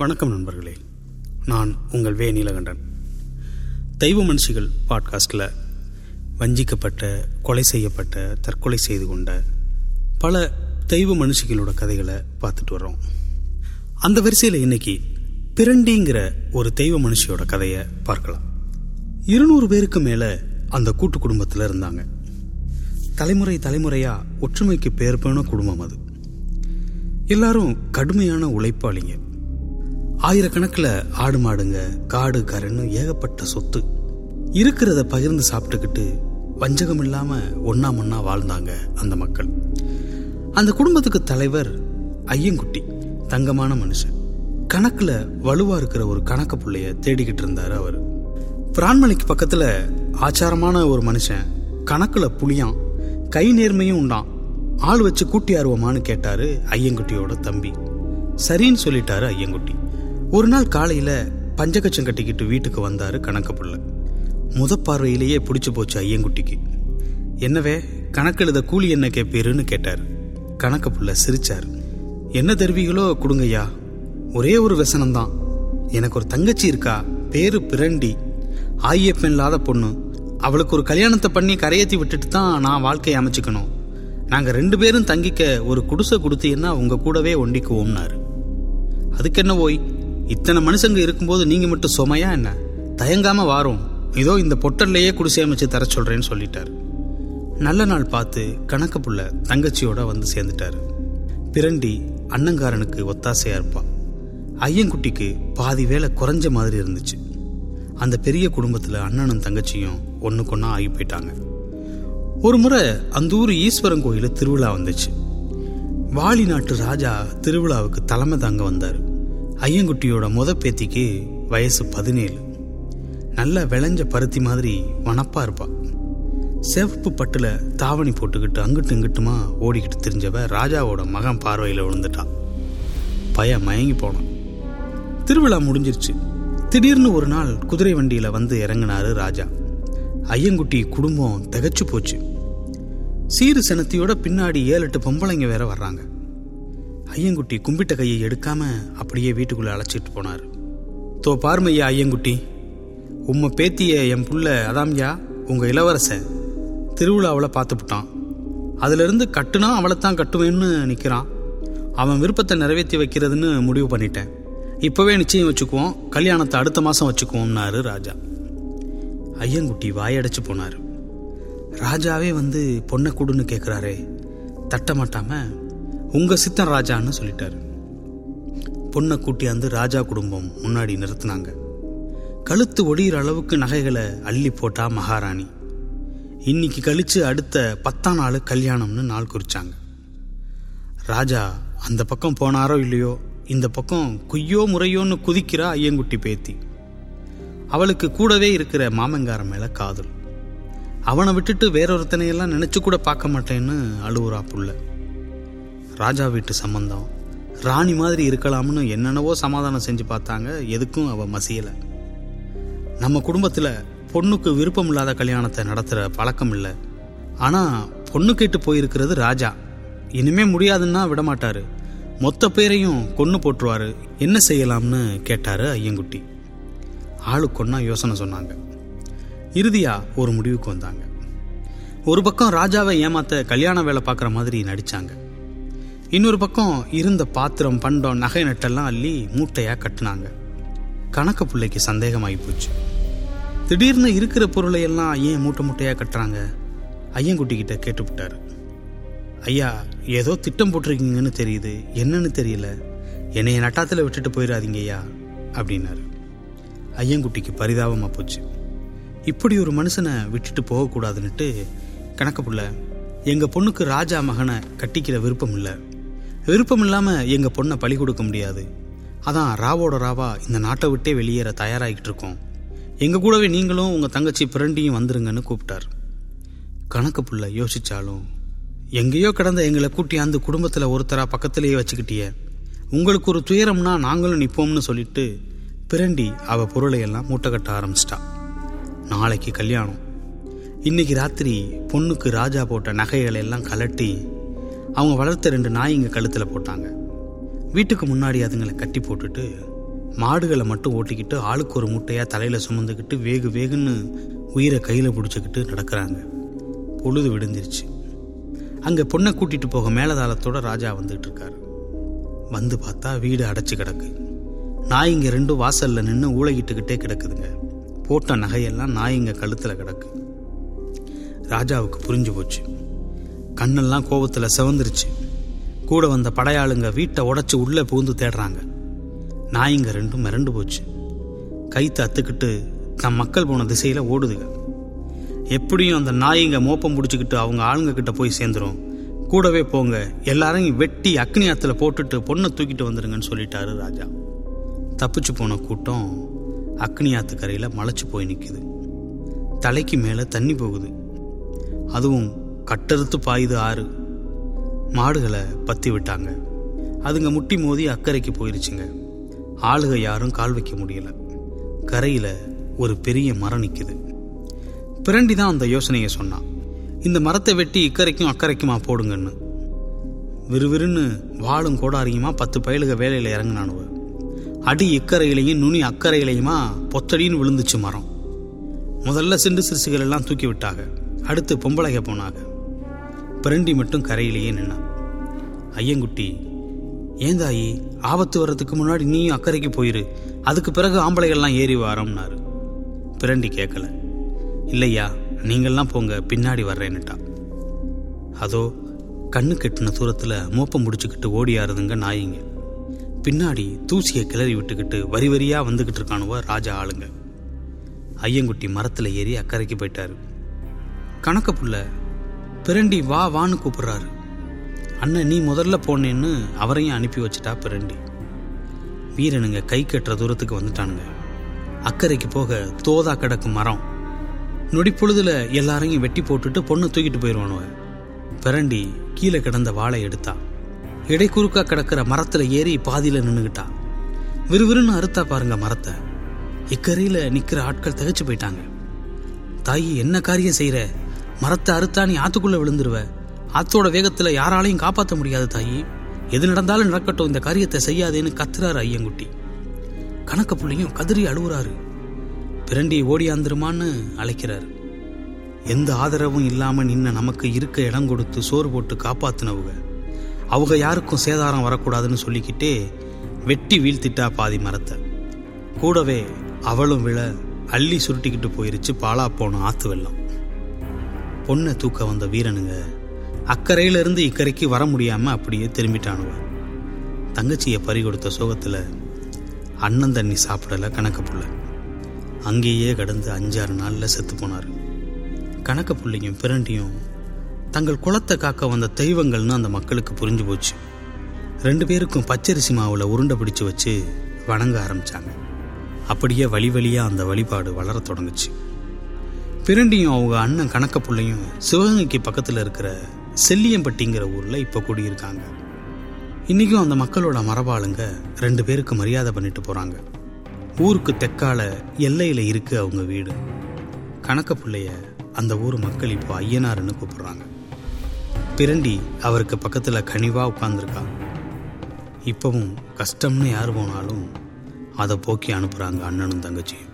வணக்கம் நண்பர்களே. நான் உங்கள் வே நீலகண்டன். தெய்வ மனுஷிகள் பாட்காஸ்டில் வஞ்சிக்கப்பட்ட கொலை செய்யப்பட்ட தற்கொலை செய்து கொண்ட பல தெய்வ மனுஷிகளோட கதைகளை பார்த்துட்டு வர்றோம். அந்த வரிசையில் இன்னைக்கு பிரண்டிங்கிற ஒரு தெய்வ மனுஷியோட கதையை பார்க்கலாம். இருநூறு பேருக்கு மேலே அந்த கூட்டு குடும்பத்தில் இருந்தாங்க. தலைமுறை தலைமுறையாக ஒற்றுமைக்கு பேர் போன குடும்பம் அது. எல்லாரும் கடுமையான உழைப்பாளிங்க. ஆயிரக்கணக்கில் ஆடு மாடுங்க காடு கரன்னு ஏகப்பட்ட சொத்து. இருக்கிறத பகிர்ந்து சாப்பிட்டுக்கிட்டு வஞ்சகம் இல்லாமல் ஒன்னா மண்ணா வாழ்ந்தாங்க அந்த மக்கள். அந்த குடும்பத்துக்கு தலைவர் ஐயங்குட்டி தங்கமான மனுஷன். கணக்கில் வலுவாக இருக்கிற ஒரு கணக்கு பிள்ளைய தேடிக்கிட்டு இருந்தார் அவர். பிரான்மலைக்கு பக்கத்தில் ஆச்சாரமான ஒரு மனுஷன் கணக்கில் புளியான் கை நேர்மையும் உண்டான் ஆள் வச்சு கூட்டி ஆர்வமானு கேட்டாரு ஐயங்குட்டியோட தம்பி. சரின்னு சொல்லிட்டாரு ஐயங்குட்டி. ஒரு நாள் காலையில பஞ்சகச்சம் கட்டிக்கிட்டு வீட்டுக்கு வந்தாரு கணக்கு புள்ள முத பார்வையிலேயே பிடிச்சு போச்சு ஐயங்குட்டிக்கு. என்னவே கணக்கு எழுத கூலி என்ன கேட்பீருன்னு கேட்டார். கணக்கு புள்ள என்ன தருவீங்களோ கொடுங்கய்யா. ஒரே ஒரு व्यசனம்தான் எனக்கு ஒரு தங்கச்சி இருக்கா பேரு பிரண்டி. ஆயியப்பன் இல்லாத பொண்ணு. அவளுக்கு ஒரு கல்யாணத்தை பண்ணி கரையேற்றி விட்டுட்டு தான் நான் வாழ்க்கையை அமைச்சுக்கணும். நாங்கள் ரெண்டு பேரும் தங்கிக்க ஒரு குடிசை கொடுத்தீங்கன்னா உங்க கூடவே ஒண்டிக்குவோம்னாரு. அதுக்கு என்ன போய் இத்தனை மனுஷங்க இருக்கும்போது நீங்க மட்டும் சுமையா என்ன? தயங்காம வாரோம். இதோ இந்த பொட்டல்லையே குடிசை அமைச்சு தர சொல்றேன்னு சொல்லிட்டாரு. நல்ல நாள் பார்த்து கணக்கு புள்ள தங்கச்சியோட வந்து சேர்ந்துட்டாரு. பிரண்டி அண்ணங்காரனுக்கு ஒத்தாசையா இருப்பான் ஐயன்குட்டிக்கு பாதி வேலை குறைஞ்ச மாதிரி இருந்துச்சு. அந்த பெரிய குடும்பத்துல அண்ணனும் தங்கச்சியும் ஒண்ணுக்கொன்னா ஆகி போயிட்டாங்க. ஒரு முறை அந்த ஊர் ஈஸ்வரன் கோயில திருவிழா வந்துச்சு. வாலி நாட்டு ராஜா திருவிழாவுக்கு தலைமை தாங்க வந்தார். ஐயங்குட்டியோட முத பேத்திக்கு வயசு பதினேழு. நல்லா விளைஞ்ச பருத்தி மாதிரி வனப்பா இருப்பா. செவப்பு பட்டுல தாவணி போட்டுக்கிட்டு அங்கிட்டு இங்கிட்டுமா ஓடிக்கிட்டு தெரிஞ்சவ ராஜாவோட மகன் பார்வையில் விழுந்துட்டான் பய மயங்கி போனான். திருவிழா முடிஞ்சிருச்சு. திடீர்னு ஒரு நாள் குதிரை வண்டியில வந்து இறங்கினாரு ராஜா. ஐயங்குட்டி குடும்பம் திகச்சு போச்சு. சீரு சனத்தியோட பின்னாடி ஏழு எட்டு பொம்பளைங்க வேற வர்றாங்க. ஐயங்குட்டி கும்பிட்ட கையை எடுக்காம அப்படியே வீட்டுக்குள்ள அழைச்சிட்டு போனார். தோ பார்மையா ஐயங்குட்டி உம்ம பேத்திய என் புள்ள அதாம்யா உங்க இளவரசன் திருவிழாவில் பார்த்துப்புட்டான் அதிலிருந்து கட்டுனா அவளைத்தான் கட்டுவேன்னு நிற்கிறான் அவன் விருப்பத்தை நிறைவேற்றி வைக்கிறதுன்னு முடிவு பண்ணிட்டேன். இப்போவே நிச்சயம் வச்சுக்குவோம் கல்யாணத்தை அடுத்த மாதம் வச்சுக்குவோம்னாரு ராஜா. ஐயங்குட்டி வாயடைச்சு போனார். ராஜாவே வந்து பொண்ணை கூடுன்னு கேட்குறாரே தட்ட மாட்டாமல் உங்க சித்தன் ராஜான்னு சொல்லிட்டாரு. பொண்ணை கூட்டியாந்து ராஜா குடும்பம் முன்னாடி நிறுத்தினாங்க. கழுத்து ஒடிகிற அளவுக்கு நகைகளை அள்ளி போட்டா மகாராணி. இன்னைக்கு கழிச்சு அடுத்த பத்தாம் நாள் கல்யாணம்னு நாள் குறிச்சாங்க. ராஜா அந்த பக்கம் போனாரோ இல்லையோ? இந்த பக்கம் குய்யோ முறையோன்னு குதிக்கிறா ஐயங்குட்டி பேத்தி. அவளுக்கு கூடவே இருக்கிற மாமங்காரன் மேல காதல். அவனை விட்டுட்டு வேறொருத்தனையெல்லாம் நினைச்சு கூட பார்க்க மாட்டேன்னு அழுவுறா புள்ள. ராஜா வீட்டு சம்பந்தம். ராணி மாதிரி இருக்கலாம்னு என்னென்னவோ சமாதானம் செஞ்சு பார்த்தாங்க எதுக்கும் அவ மசியலை. நம்ம குடும்பத்தில் பொண்ணுக்கு விருப்பம் இல்லாத கல்யாணத்தை நடத்துகிற பழக்கம் இல்லை. ஆனால் பொண்ணு கேட்டு போயிருக்கிறது ராஜா. இனிமே முடியாதுன்னா விடமாட்டாரு. மொத்த பேரையும் கொன்று போட்டுருவாரு. என்ன செய்யலாம்னு கேட்டாரு ஐயங்குட்டி. ஆளுக்கொன்னா யோசனை சொன்னாங்க. இறுதியாக ஒரு முடிவுக்கு வந்தாங்க. ஒரு பக்கம் ராஜாவை ஏமாத்த கல்யாண வேலை பார்க்குற மாதிரி நடித்தாங்க இன்னொரு பக்கம் இருந்த பாத்திரம் பண்டம் நகை நட்டெல்லாம் அள்ளி மூட்டையா கட்டினாங்க. கணக்கு பிள்ளைக்கு சந்தேகமாகி போச்சு. திடீர்னு இருக்கிற பொருளை எல்லாம் ஏன் மூட்டை மூட்டையா கட்டுறாங்க. ஐயன்குட்டி கிட்ட கேட்டுவிட்டாரு ஐயா ஏதோ திட்டம் போட்டிருக்கீங்கன்னு தெரியுது. என்னன்னு தெரியல. என்னைய நட்டாத்துல விட்டுட்டு போயிடாதீங்க ஐயா அப்படின்னாரு. ஐயன்குட்டிக்கு பரிதாபமா போச்சு. இப்படி ஒரு மனுஷனை விட்டுட்டு போகக்கூடாதுன்னுட்டு கணக்கு புள்ள எங்க பொண்ணுக்கு ராஜா மகனை கட்டிக்கிற விருப்பம் இல்லை. விருப்பம் இல்லாமல் எங்கள் பொண்ணை பழி கொடுக்க முடியாது. அதான் ராவோட ராவா இந்த நாட்டை விட்டே வெளியேற தயாராகிட்டு இருக்கோம். எங்கள் கூடவே நீங்களும் உங்கள் தங்கச்சி பிரண்டியும் வந்துருங்கன்னு கூப்பிட்டார். கணக்கு புள்ள யோசிச்சாலும் எங்கேயோ கிடந்த எங்களை கூட்டியாந்து குடும்பத்தில் ஒருத்தரா பக்கத்திலேயே வச்சுக்கிட்டிய. உங்களுக்கு ஒரு துயரம்னா நாங்களும் நிற்போம்னு சொல்லிட்டு பிரண்டி அவள் பொருளை எல்லாம் மூட்டை கட்ட ஆரம்பிச்சிட்டா. நாளைக்கு கல்யாணம். இன்னைக்கு ராத்திரி பொண்ணுக்கு ராஜா போட்ட நகைகளை எல்லாம் கலட்டி அவங்க வளர்த்த ரெண்டு நாய்ங்க கழுத்தில் போட்டாங்க. வீட்டுக்கு முன்னாடி அதுங்களை கட்டி போட்டுட்டு மாடுகளை மட்டும் ஓட்டிக்கிட்டு ஆளுக்கு ஒரு முட்டையாக தலையில் சுமந்துக்கிட்டு வேகு வேகுன்னு உயிரை கையில் பிடிச்சிக்கிட்டு நடக்கிறாங்க. பொழுது விடுந்துருச்சு அங்கே பொண்ணை கூட்டிகிட்டு போக மேலதாளத்தோட ராஜா வந்துகிட்டு இருக்காரு. வந்து பார்த்தா வீடு அடைச்சி கிடக்கு. நாய்ங்க ரெண்டும் வாசலில் நின்று ஊழகிட்டுக்கிட்டே கிடக்குதுங்க. போட்ட நகையெல்லாம் நாய்ங்க கழுத்தில் கிடக்கு. ராஜாவுக்கு புரிஞ்சு போச்சு. கண்ணெல்லாம் கோபத்தில் செவந்துருச்சு. கூட வந்த படையாளுங்க வீட்டை உடச்சி உள்ளே புகுந்து தேடுறாங்க. நாய்ங்க ரெண்டும் மிரண்டு போச்சு. கைத்தை அத்துக்கிட்டு தம் மக்கள் போன திசையில் ஓடுதுங்க. எப்படியும் அந்த நாய்ங்க மோப்பம் பிடிச்சிக்கிட்டு அவங்க ஆளுங்க கிட்ட போய் சேர்ந்துரும். கூடவே போங்க எல்லாரையும் வெட்டி அக்னி ஆற்றுல போட்டுட்டு பொண்ணை தூக்கிட்டு வந்துடுங்கன்னு சொல்லிட்டாரு ராஜா. தப்பிச்சு போன கூட்டம் அக்னி ஆத்து கரையில் மலைச்சு போய் நிற்குது தலைக்கு மேலே தண்ணி போகுது. அதுவும் கட்டறுத்து பாயுது ஆறு. மாடுகளை பத்தி விட்டாங்க. அதுங்க முட்டி மோதி அக்கறைக்கு போயிருச்சுங்க. ஆளுக யாரும் கால் வைக்க முடியல. கரையில் ஒரு பெரிய மரம் நிற்குது பிரண்டி தான் அந்த யோசனையை சொன்னான் இந்த மரத்தை வெட்டி இக்கரைக்கும் அக்கறைக்குமா போடுங்கன்னு. விறுவிறுன்னு வாழும் கோடாரியுமா பத்து பயலுக வேலையில் இறங்கினானுவ. அடி இக்கரையிலையும் நுனி அக்கறையிலையுமா பொத்தடின்னு விழுந்துச்சு மரம். முதல்ல சிண்டு சிறுசுகள் எல்லாம் தூக்கி விட்டாங்க அடுத்து பொம்பளைக போனாங்க பிரண்டி மட்டும் கரையிலேயே நின்னான் ஐயங்குட்டி ஏந்தாயி ஆபத்து வர்றதுக்கு முன்னாடி நீயும் அக்கறைக்கு போயிரு. அதுக்கு பிறகு ஆம்பளைகள்லாம் ஏறி வாரோம்னாரு. பிரண்டி கேட்கல இல்லையா நீங்கள்லாம் போங்க பின்னாடி வர்றேன்னுட்டா. அதோ கண்ணு கெட்டின தூரத்தில் மோப்பம் முடிச்சுக்கிட்டு ஓடியாருதுங்க நாயிங்க. பின்னாடி தூசியை கிளறி விட்டுக்கிட்டு வரி வரியாக வந்துக்கிட்டு இருக்கானுவ ராஜா ஆளுங்க. ஐயங்குட்டி மரத்தில் ஏறி அக்கறைக்கு போயிட்டாரு. கணக்க புள்ள பிரண்டி வா வான்னு கூப்பிடுறாரு. அண்ணன் நீ முதல்ல போனேன்னு அவரையும் அனுப்பி வச்சுட்டா பிரண்டி. வீரனுங்க கை கட்டுற தூரத்துக்கு வந்துட்டானுங்க. அக்கறைக்கு போக தோதா கிடக்கும் மரம். நொடிப்பொழுதுல எல்லாரையும் வெட்டி போட்டுட்டு பொண்ணு தூக்கிட்டு போயிடுவானுவ பிரண்டி கீழே கிடந்த வாழை எடுத்தா. இடைக்குறுக்கா கிடக்கிற மரத்துல ஏறி பாதியில நின்னுகிட்டா. விறுவிறுன்னு அறுத்தா பாருங்க மரத்தை. இக்கரையில நிக்கிற ஆட்கள் தகச்சு போயிட்டாங்க. தாயி என்ன காரியம் செய்யற மரத்தை அறுத்தா நீ ஆத்துக்குள்ள விழுந்துருவ. ஆத்தோட வேகத்துல யாராலையும் காப்பாற்ற முடியாது தாயி. எது நடந்தாலும் நடக்கட்டும் இந்த காரியத்தை செய்யாதேன்னு கத்துறாரு ஐயங்குட்டி. கணக்க புள்ளையும் கதறி அழுவுறாரு. பிரண்டி ஓடியாந்துருமான்னு அழைக்கிறாரு. எந்த ஆதரவும் இல்லாம நின்ன நமக்கு இருக்க இடம் கொடுத்து சோறு போட்டு காப்பாத்தினவங்க. அவங்க யாருக்கும் சேதாரம் வரக்கூடாதுன்னு சொல்லிக்கிட்டே வெட்டி வீழ்த்திட்டா பாதி மரத்தை. கூடவே அவளும் விழ அள்ளி சுருட்டிக்கிட்டு போயிருச்சு பாலா போன ஆத்து வெள்ளம். பொண்ணை தூக்க வந்த வீரனுங்க அக்கறையிலிருந்து இக்கரைக்கு வர முடியாம அப்படியே திரும்பிட்டானுவ தங்கச்சியை பறி கொடுத்த சோகத்துல அண்ணன் தண்ணி சாப்பிடல கணக்கு புள்ள. அங்கேயே கடந்து அஞ்சாறு நாளில் செத்து போனார். கணக்க புள்ளையும் பிரண்டியும் தங்கள் குளத்தை காக்க வந்த தெய்வங்கள்னு அந்த மக்களுக்கு புரிஞ்சு போச்சு. ரெண்டு பேருக்கும் பச்சரிசி மாவில் உருண்டை பிடிச்சு வச்சு வணங்க ஆரம்பிச்சாங்க. அப்படியே வழி வழியாக அந்த வழிபாடு வளரத் தொடங்குச்சு. பிரண்டியும் அவங்க அண்ணன் கணக்க பிள்ளையும் சிவகங்கைக்கு பக்கத்தில் இருக்கிற செல்லியம்பட்டிங்கிற ஊரில் இப்போ குடியிருக்காங்க. இன்றைக்கும் அந்த மக்களோட மரபாளுங்க ரெண்டு பேருக்கு மரியாதை பண்ணிட்டு போகிறாங்க ஊருக்கு தெற்கால எல்லையில் இருக்கு அவங்க வீடு. கணக்க பிள்ளைய அந்த ஊர் மக்கள் இப்போ ஐயனாருன்னு கூப்பிடுறாங்க. பிரண்டி அவருக்கு பக்கத்தில் கனிவாக உட்காந்துருக்கா இப்பவும் கஷ்டம்னு யார் போனாலும் அதை போக்கி அனுப்புகிறாங்க அண்ணனும் தங்கச்சியும்.